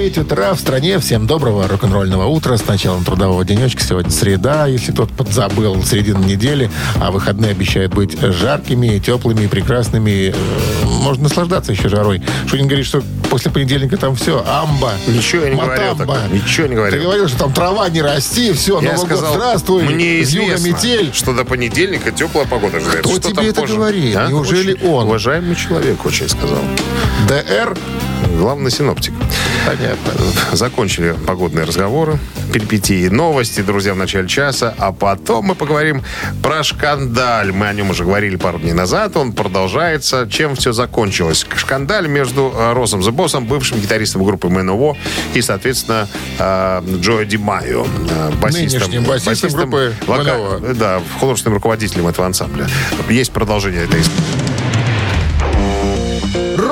9 утра в стране. Всем доброго рок-н-ролльного утра. С началом трудового денечка. Сегодня среда, если кто-то подзабыл, середина недели. А выходные обещают быть жаркими, теплыми, прекрасными. Э, Можно наслаждаться еще жарой. Шунин говорит, что после понедельника там все, амба. Ничего я не говорил. Ничего не говорил. Ты говорил, что там трава не расти, все, Я Новый сказал, год, здравствуй, мне известно, метель. что до понедельника теплая погода ждет. Кто Что тебе это позже? говорит? А? Неужели Очень он? Уважаемый человек очень сказал. ДР? Главный синоптик. Понятно. Закончили погодные разговоры, перипетии, новости, друзья, в начале часа. А потом мы поговорим про шкандаль. Мы о нем уже говорили пару дней назад. Он продолжается. Чем все закончилось? Шкандаль между э, Росом The Боссом, бывшим гитаристом группы МНО, и, соответственно, э, Джо Ди Майо, э, басистом. Нынешним басистом группы вока- Да, художественным руководителем этого ансамбля. Есть продолжение этой истории.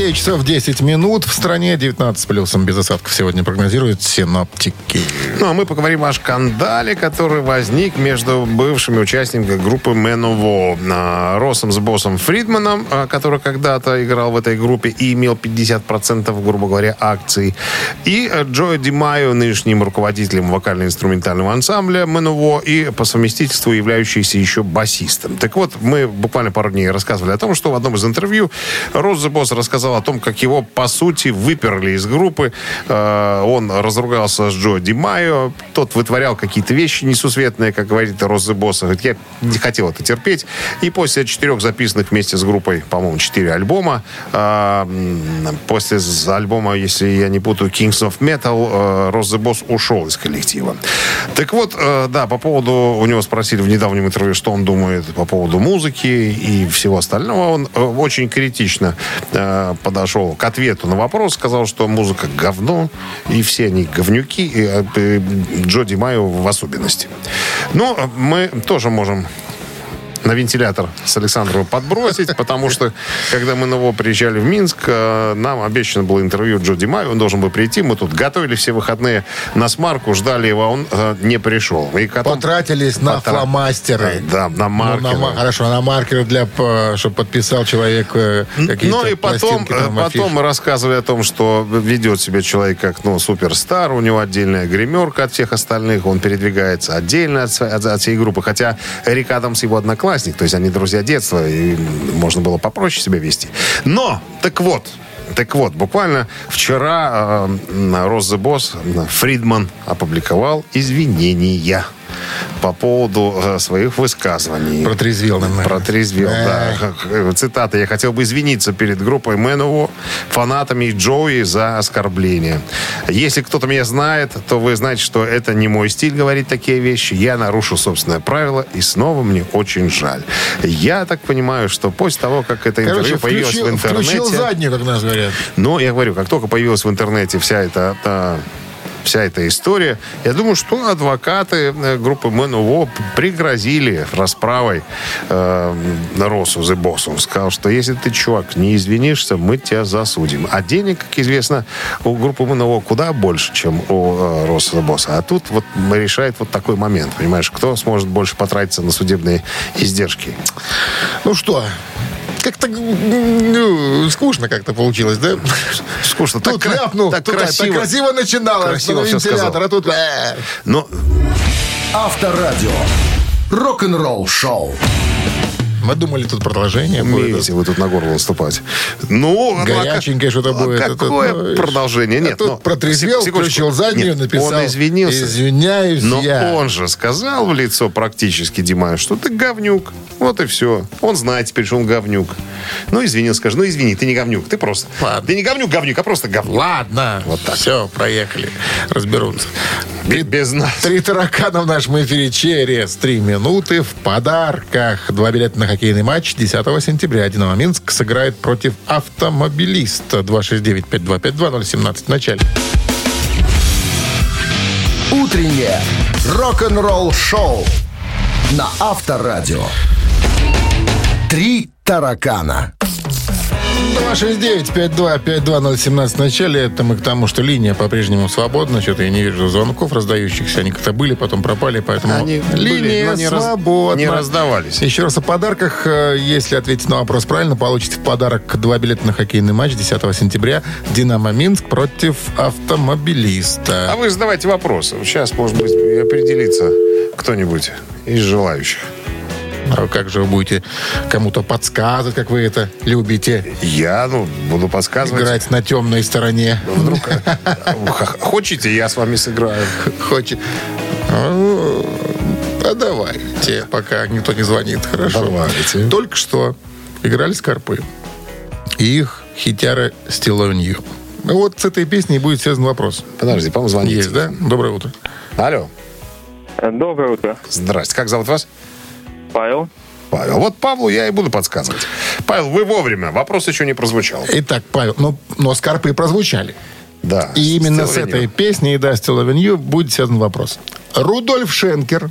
9 часов 10 минут. В стране 19 с плюсом без осадков сегодня прогнозируют синоптики. Ну, а мы поговорим о шкандале, который возник между бывшими участниками группы Меново. Росом с боссом Фридманом, а, который когда-то играл в этой группе и имел 50%, грубо говоря, акций. И э, Джо Ди Майо, нынешним руководителем вокально-инструментального ансамбля Меново и по совместительству являющийся еще басистом. Так вот, мы буквально пару дней рассказывали о том, что в одном из интервью Рос Босс рассказал о том, как его, по сути, выперли из группы. Э, Он разругался с Джо Ди Майо. Тот вытворял какие-то вещи несусветные, как говорит Рос the Босс. Говорит, я не хотел это терпеть. И после четырех записанных вместе с группой, по-моему, четыре альбома, э, после альбома, если я не путаю, Kings of Metal, э, the Босс ушел из коллектива. Так вот, да, по поводу, у него спросили в недавнем интервью, что он думает по поводу музыки и всего остального. Он очень критично подошел к ответу на вопрос, сказал, что музыка говно, и все они говнюки, и э, э, Джо Майо в особенности. Но мы тоже можем на вентилятор с Александровым подбросить, потому что, когда мы на него приезжали в Минск, э, нам обещано было интервью Джо Ди Майо, он должен был прийти. Мы тут готовили все выходные насмарку, ждали его, а он э, не пришел. И потом- Потратились на Потра- фломастеры. Да, на Ну, маркеры. на ма- хорошо, на маркеры, для, чтобы подписал человек э, какие-то Ну и потом, там, э, потом рассказывали о том, что ведет себя человек как ну, суперстар, у него отдельная гримерка от всех остальных, он передвигается отдельно от, от- от всей группы. Хотя Рик Адамс его одноклассник, то есть они друзья детства, и можно было попроще себя вести. Но, так вот, так вот, буквально вчера э, the Босс Фридман опубликовал извинения по поводу э, своих высказываний. Протрезвел, наверное. Протрезвел, да. Э, Цитата. «Я хотел бы извиниться перед группой Мэнова, фанатами и Джоуи за оскорбление. Если кто-то меня знает, то вы знаете, что это не мой стиль говорить такие вещи. Я нарушу собственное правило, и снова мне очень жаль. Я так понимаю, что после того, как это интервью Короче, появилось включил, в интернете... включил заднюю, как нас говорят. Но я говорю, как только появилась в интернете вся эта, та- вся эта история, я думаю, что адвокаты э, группы МНУО пригрозили расправой э, Росу. Он сказал, что если ты, чувак, не извинишься, мы тебя засудим. А денег, как известно, у группы МНУО куда больше, чем у э, Роса Boss. А тут вот решает вот такой момент, понимаешь, кто сможет больше потратиться на судебные издержки. Ну что, как-то ну, скучно как-то получилось, да? Скучно. Тут кра- ляпнул, так тут так красиво. красиво начиналось Красиво вентилятор, сказал. а тут... э, Но Авторадио. Рок-н-ролл шоу. Мы думали, тут продолжение будет. Умеете вы тут на горло наступать. Ну, Горяченькое что-то а будет. Какое Это, ну, продолжение? а Нет, тут протрезвел, включил заднюю, написал. Он извинился. Извиняюсь Но я. он же сказал в лицо практически, Димай, что ты говнюк. Вот и все. Он знает теперь, что он говнюк. Ну, извинил, скажи, ну, извини, ты не говнюк, ты просто... Ладно. Ты не говнюк, говнюк, а просто говнюк. Ладно, Вот так. Все, проехали. Разберутся. Бе- Без нас. Три таракана в нашем эфире через три минуты в подарках. Два билета на хоккейный матч 10 сентября. Динамо Минск сыграет против автомобилиста. 269-5252-017 в начале. Утреннее рок-н-ролл шоу на Авторадио. Три таракана. 269-5252-017 в начале. Это мы к тому, что линия по-прежнему свободна. Что-то я не вижу звонков раздающихся. Они как-то были, потом пропали, поэтому Они были, линия но не свободна. не раздавались. Еще раз о подарках. Э, Если ответить на вопрос правильно, получите в подарок два билета на хоккейный матч 10 сентября. «Динамо Минск» против автомобилиста. А вы задавайте вопросы. Сейчас, может быть, определится кто-нибудь из желающих. А как же вы будете кому-то подсказывать, как вы это любите? Я, ну, буду подсказывать. Играть на темной стороне. Вдруг х- хотите, я с вами сыграю. Хочет. А, а давайте, пока никто не звонит. Хорошо. Давайте. Только что играли Скорпы. И их on You. Ну Вот с этой песней будет связан вопрос. Подожди, по-моему, звоните. Есть, да? Доброе утро. Алло. Доброе утро. Здрасте. Как зовут вас? Павел. Павел. Вот Павлу я и буду подсказывать. Павел, вы вовремя. Вопрос еще не прозвучал. Итак, Павел, ну, но Скорпы прозвучали. Да. И именно Still с in этой песней, да, Still You, будет связан вопрос. Рудольф Шенкер,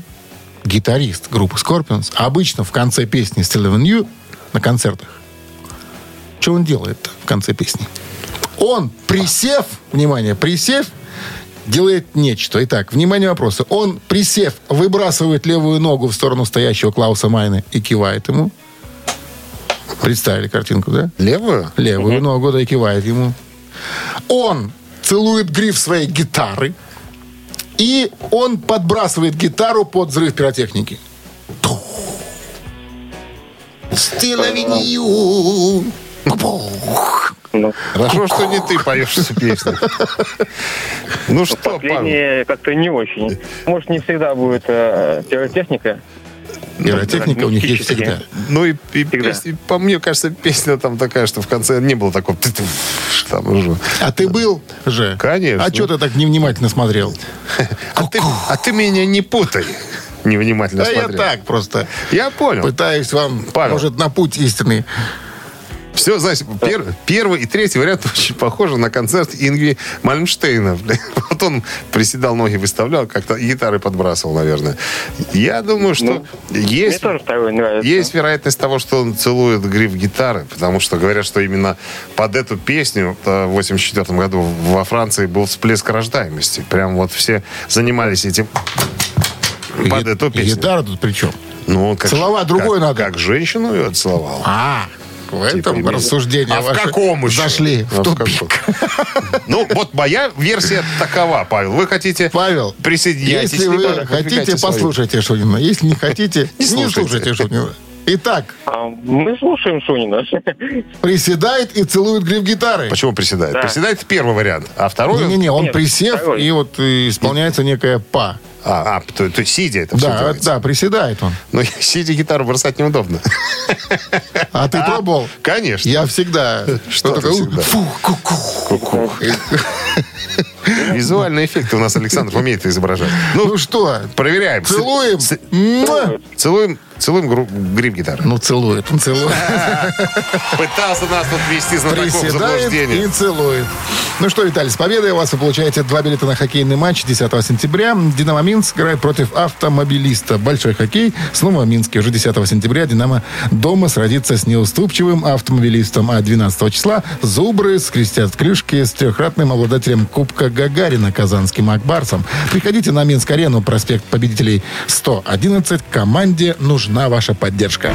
гитарист группы Scorpions, обычно в конце песни Still You на концертах, что он делает в конце песни? Он, присев, внимание, присев, делает нечто. Итак, внимание вопросы. Он, присев, выбрасывает левую ногу в сторону стоящего Клауса Майна и кивает ему. Представили картинку, да? Левую? Левую ногу, да, и кивает ему. Он целует гриф своей гитары. И он подбрасывает гитару под взрыв пиротехники. Still loving you. Ну, Хорошо, что не ты поешь эту песню. Ну что, последнее как-то не очень. Может, не всегда будет э, пиротехника. Пиротехника у них есть всегда. Ну и, и Всегда. песня- по мне кажется, песня там такая, что в конце не было такого... Там уже. А ты был же? Конечно. А что ты так невнимательно смотрел? *laughs* А ты, а ты меня не путай. Невнимательно А я смотрел. так просто Я понял. пытаюсь вам, Павел. может, на путь истинный. Все, знаешь, пер- первый и третий вариант очень похожи на концерт Ингви Мальмштейна. *laughs* Вот он приседал, ноги выставлял, как-то гитары подбрасывал, наверное. Я думаю, что Ну, есть, есть вероятность того, что он целует гриф гитары, потому что говорят, что именно под эту песню э, в 84 году во Франции был всплеск рождаемости. Прям вот все занимались этим под Ги- эту песню. Гитара тут при чем? Ну, как, Целовать как- другой надо. Как женщину ее целовал. А, в этом Типа именно. рассуждения А в каком еще? зашли А в тупик. Ну, вот моя версия такова, Павел. Вы хотите Павел, присоединяйтесь. если вы хотите, послушайте Шунина. Если не хотите, Не слушайте. Шунина. Итак, А мы слушаем Шунина. приседает и целует гриф гитары. Почему приседает? Да. Приседает первый вариант, а второй... Не-не-не, он Нет, присев, второй. и вот э, исполняется некая па. А, а, то, то есть сидя это все Да, делается. да, приседает он. Но сидя гитару бросать неудобно. А ты пробовал? Конечно. Я всегда. Что всегда? Фу, ку-ку. Визуальные эффекты у нас Александр умеет изображать. Ну, Ну что, проверяем. целуем? Целуем, целуем гру- гриф гитары. Ну, целует, он целует. *laughs* Пытался нас тут ввести знатоков в Приседает и заблуждение. целует. Ну что, Виталий, с победой у вас вы получаете два билета на хоккейный матч 10 сентября. «Динамо Минск» играет против автомобилиста. Большой хоккей снова в Минске. Уже 10 сентября «Динамо» дома сразится с неуступчивым автомобилистом. А 12 числа «Зубры» скрестят клюшки с трехкратным обладателем Кубка Гагарина казанским Акбарсом. Приходите на Минск-арену, проспект Победителей 111. Команде нужна ваша поддержка.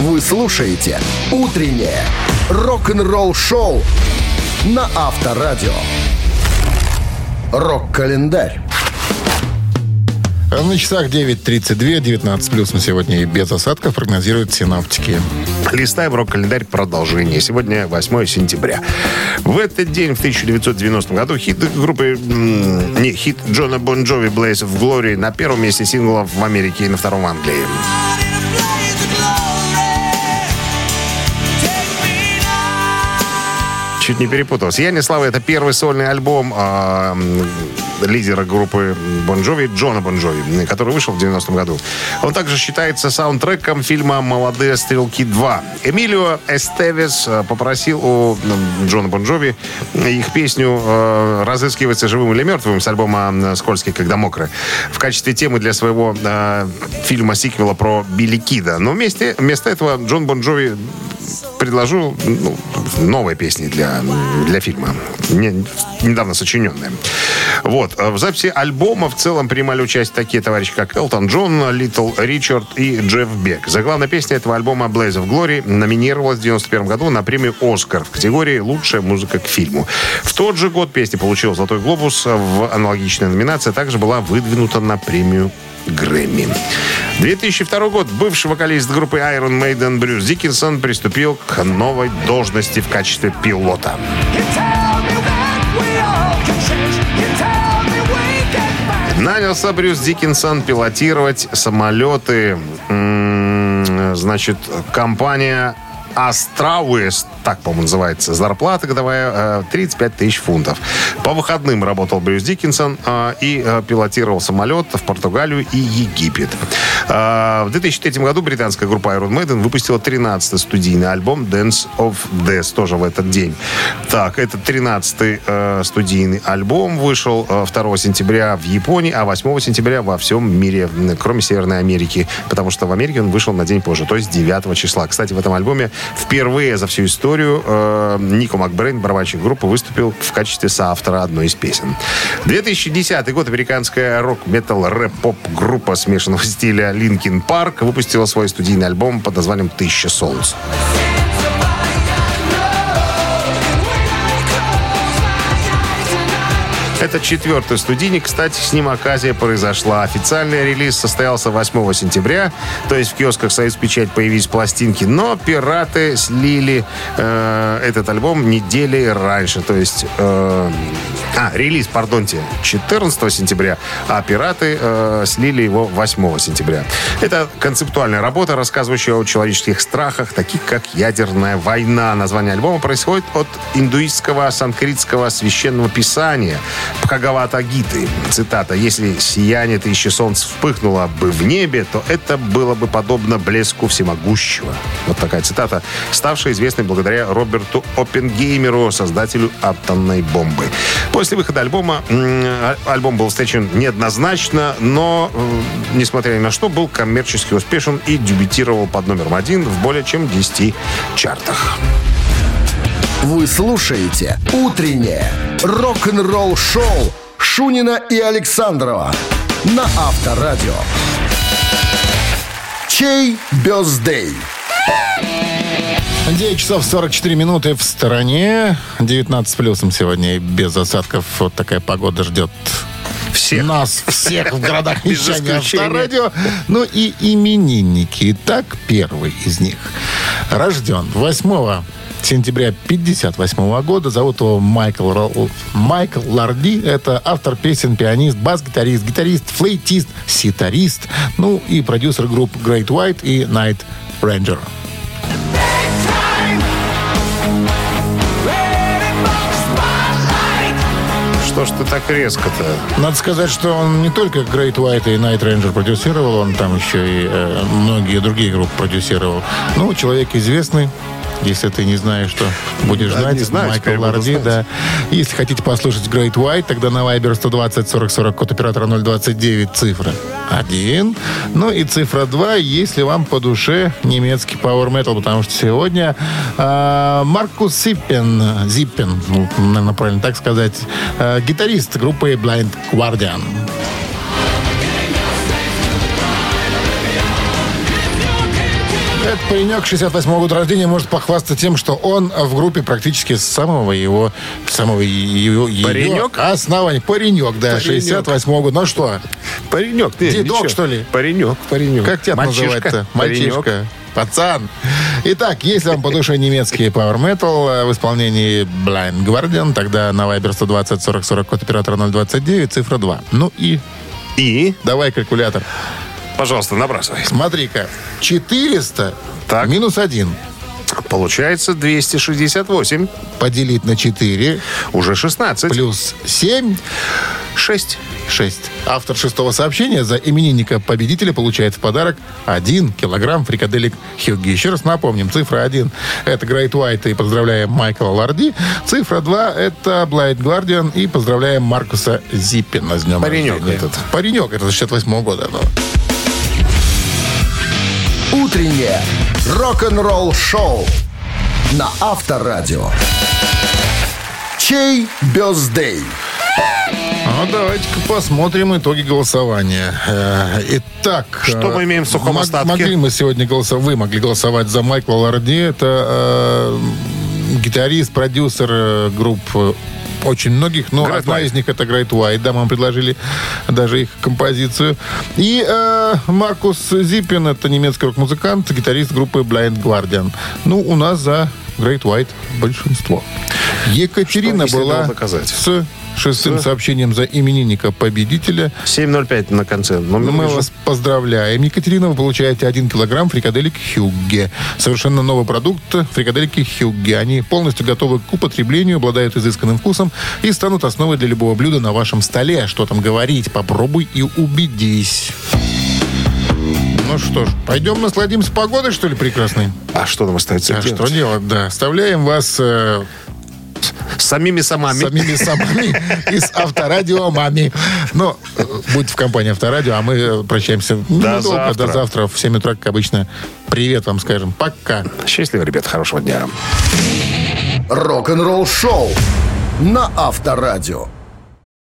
Вы слушаете «Утреннее рок-н-ролл-шоу» на Авторадио. Рок-календарь. На часах 9.32, 19 плюс на сегодня и без осадков прогнозируют синаптики. Листаем рок-календарь продолжение. Сегодня 8 сентября. В этот день, в 1990 году, хит группы... Не, хит Джона Бон Джови «Blaze of Glory» на первом месте синглов в Америке и на втором в Англии. Чуть не перепутался. «Я не слава» — это первый сольный альбом а, м, лидера группы Бон Джови, Джона Бон Джови, который вышел в 90-м году. Он также считается саундтреком фильма «Молодые стрелки 2». Эмилио Эстевес э, попросил у м, Джона Бон Джови их песню э, «Разыскивается живым или мертвым» с альбома «Скользкий, когда мокрый» в качестве темы для своего э, фильма-сиквела про Билли Кида. Но вместе, вместо этого Джон Бон Джови предложил ну, новые песни для, для фильма, не- недавно сочиненные. Вот. В записи альбома в целом принимали участие такие товарищи, как Элтон Джон, Литл Ричард и Джефф Бек. Заглавная песня этого альбома «Blaze of Glory» номинировалась в 91 году на премию «Оскар» в категории «Лучшая музыка к фильму». В тот же год песня получила «Золотой глобус» в аналогичной номинации, также была выдвинута на премию Грэмми. 2002 год. Бывший вокалист группы Iron Maiden Брюс Диккенсон приступил к новой должности в качестве пилота. Нанялся Брюс Диккенсон пилотировать самолеты. Значит, компания Астрауэс, так, по-моему, называется, зарплата годовая э, 35 тысяч фунтов. По выходным работал Брюс Диккенсон э, и э, пилотировал самолет в Португалию и Египет. Э, В 2003 году британская группа Iron Maiden выпустила 13-й студийный альбом Dance of Death, тоже в этот день. Так, это 13-й э, студийный альбом вышел э, 2 сентября в Японии, а 8 сентября во всем мире, кроме Северной Америки, потому что в Америке он вышел на день позже, то есть 9 числа. Кстати, в этом альбоме впервые за всю историю э, Нико Макбрейн, барабанщик группы, выступил в качестве соавтора одной из песен. 2010 год американская рок-метал рэп-поп группа смешанного стиля Linkin Park выпустила свой студийный альбом под названием «Тысяча солнц». Это четвертый студийник. Кстати, с ним оказия произошла. Официальный релиз состоялся 8 сентября. То есть в киосках «Союз Печать» появились пластинки. Но пираты слили э, этот альбом недели раньше. То есть... э, а, релиз, пардонте, 14 сентября, а пираты э, слили его 8 сентября. Это концептуальная работа, рассказывающая о человеческих страхах, таких как ядерная война. Название альбома происходит от индуистского санскритского священного писания Бхагавата Гиты. Цитата. «Если сияние тысячи солнц вспыхнуло бы в небе, то это было бы подобно блеску всемогущего». Вот такая цитата, ставшая известной благодаря Роберту Оппенгеймеру, создателю атомной бомбы. После выхода альбома а- альбом был встречен неоднозначно, но, э, несмотря ни на что, был коммерчески успешен и дебютировал под номером один в более чем 10 чартах. Вы слушаете «Утреннее рок-н-ролл-шоу» Шунина и Александрова на Авторадио. Чей бездей? 9 часов 44 минуты в стороне. 19 плюсом сегодня и без осадков. Вот такая погода ждет Всех. нас всех в городах *laughs* вещания. Авторадио. Ну и именинники. Итак, первый из них рожден 8 сентября 58 года. Зовут его Майкл, Ро- Майкл Ларди. Это автор песен, пианист, бас-гитарист, гитарист, флейтист, ситарист. Ну и продюсер групп Great White и Night Ranger. Что ж ты так резко-то? Надо сказать, что он не только Great White и Night Ranger продюсировал, он там еще и э, многие другие группы продюсировал. Ну, человек известный. Если ты не знаешь, что будешь Да, знать, знаю, Майкл Ларди, да. Если хотите послушать Great White, тогда на Viber 120 40 40 код оператора 029 цифра 1. Ну и цифра 2, если вам по душе немецкий Power Metal, потому что сегодня э, Маркус Зиппен, Зиппен, ну, наверное, правильно так сказать, э, гитарист группы Blind Guardian. Паренек 68 года рождения может похвастаться тем, что он в группе практически с самого его, самого ее, ее Паренек? основания. Паренек, да, Паренек. 68 года. Ну что, Паренек. не, Дедок, ничего. что ли? Паренек, паренек. как тебя паренек. Мальчишка. Пацан. Итак, если вам по душе немецкий Power Metal э, в исполнении Blind Guardian, тогда на Viber 120 40 40 код оператора 029, цифра 2. Ну и И, давай калькулятор. Пожалуйста, набрасывай. Смотри-ка, 400 Так. минус 1 Получается 268. поделить на 4 Уже 16. плюс 7 6. 6. Автор шестого сообщения за именинника победителя получает в подарок 1 килограмм фрикаделек Хьюги. Еще раз напомним, цифра 1 это Great White и поздравляем Майкла Ларди. Цифра 2 это Blind Guardian и поздравляем Маркуса Зиппина с днем Паренек рождения. этот. Паренек, это 68 года. ну. Утреннее рок-н-ролл-шоу на Авторадио. Чей бездей? Ну, давайте-ка посмотрим итоги голосования. Э, Итак... Что э, мы имеем в сухом мог- остатке? Могли мы сегодня голосовать, вы могли голосовать за Майкла Ларди. Это э, гитарист, продюсер э, групп очень многих, но Great одна White. из них это Great White, да, мы вам предложили даже их композицию. И э, Маркус Зиппин, это немецкий рок-музыкант, гитарист группы Blind Guardian. Ну, у нас за Great White большинство. Екатерина Что была доказать. с шестым сообщением за именинника победителя. 7.05 на конце. Но мы же- вас поздравляем. Екатерина, вы получаете 1 килограмм фрикаделек Хюгге. Совершенно новый продукт фрикаделики Хюгге. Они полностью готовы к употреблению, обладают изысканным вкусом и станут основой для любого блюда на вашем столе. Что там говорить? Попробуй и убедись. Ну что ж, пойдем насладимся погодой, что ли, прекрасной? А что нам остается А делать? что делать, да. Оставляем вас э, самими самами. самими самыми из авторадио мами. Но э, будет в компании авторадио, а мы прощаемся недолго. завтра. До завтра в 7 утра, как обычно. Привет вам скажем. Пока. Счастливо, ребят, хорошего дня. Рок-н-ролл-шоу на Авторадио.